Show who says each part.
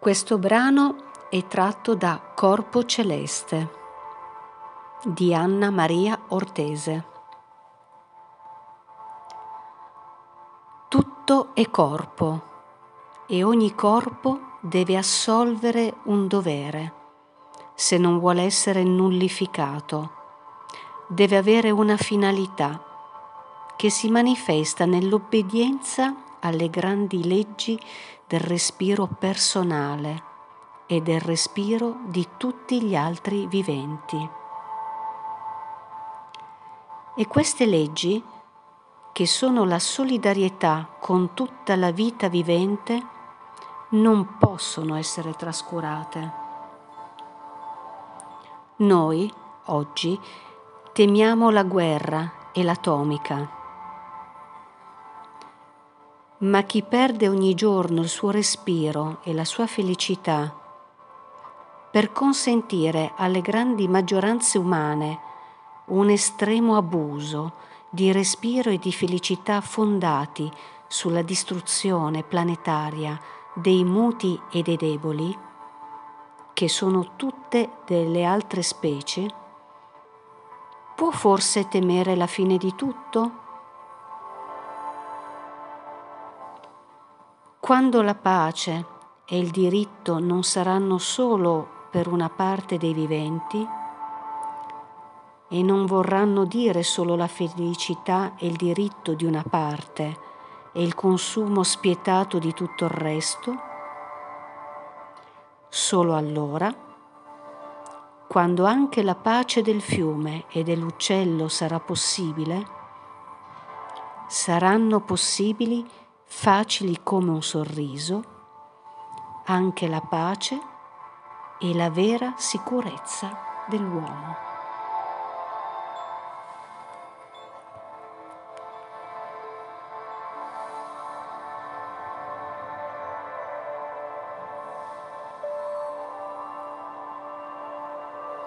Speaker 1: Questo brano è tratto da Corpo Celeste di Anna Maria Ortese. Tutto è corpo e ogni corpo deve assolvere un dovere se non vuole essere nullificato. Deve avere una finalità che si manifesta nell'obbedienza alle grandi leggi del respiro personale e del respiro di tutti gli altri viventi. E queste leggi, che sono la solidarietà con tutta la vita vivente, non possono essere trascurate. Noi, oggi, temiamo la guerra e l'atomica ma chi perde ogni giorno il suo respiro e la sua felicità per consentire alle grandi maggioranze umane un estremo abuso di respiro e di felicità fondati sulla distruzione planetaria dei muti e dei deboli, che sono tutte delle altre specie, può forse temere la fine di tutto? Quando la pace e il diritto non saranno solo per una parte dei viventi e non vorranno dire solo la felicità e il diritto di una parte e il consumo spietato di tutto il resto, solo allora, quando anche la pace del fiume e dell'uccello sarà possibile, saranno possibili facili come un sorriso, anche la pace e la vera sicurezza dell'uomo.